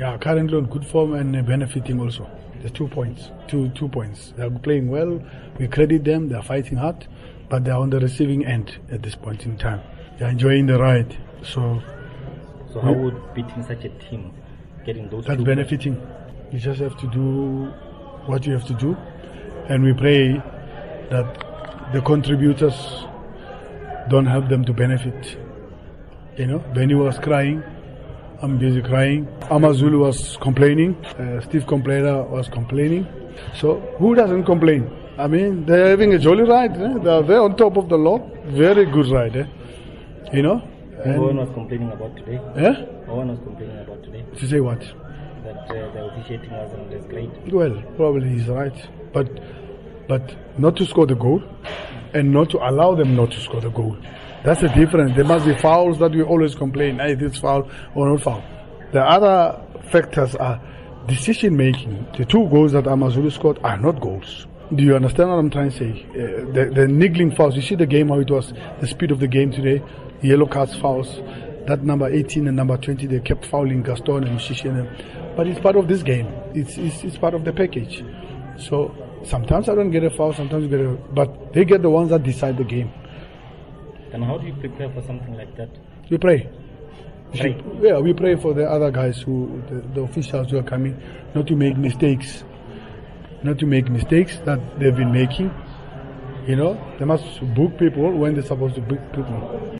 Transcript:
Yeah, currently on good form and benefiting also. There's two points. Two two points. They're playing well. We credit them. They're fighting hard, but they're on the receiving end at this point in time. They're enjoying the ride. So So how would beating such a team, getting those that's benefiting. You just have to do what you have to do, and we pray that the contributors don't help them to benefit. You know, Benni was crying. I'm busy crying. Amazulu was complaining. Uh, Steve Komphela was complaining. So who doesn't complain? I mean, they're having a jolly ride. Eh? They're, they're on top of the law. Very good ride. Eh? You know? No one was complaining about today. eh? No one was complaining about today To say what? that uh, the officiating wasn't as great. Well, probably he's right, but but not to score the goal, and not to allow them not to score the goal. That's the difference. There must be fouls that we always complain. Hey, this foul or not foul. The other factors are decision making. The two goals that Amazulu scored are not goals. Do you understand what I'm trying to say? Uh, the, the niggling fouls. You see the game how it was. The speed of the game today. Yellow cards, fouls. That number 18 and number 20, they kept fouling Gaston and Shishin. But it's part of this game. It's, it's, it's part of the package. So sometimes I don't get a foul, sometimes you get a, but they get the ones that decide the game. Then how do you prepare for something like that? We pray. Pray. yeah, we pray for the other guys who, the, the officials who are coming, not to make mistakes. Not to make mistakes that they've been making. You know, they must book people when they're supposed to book people.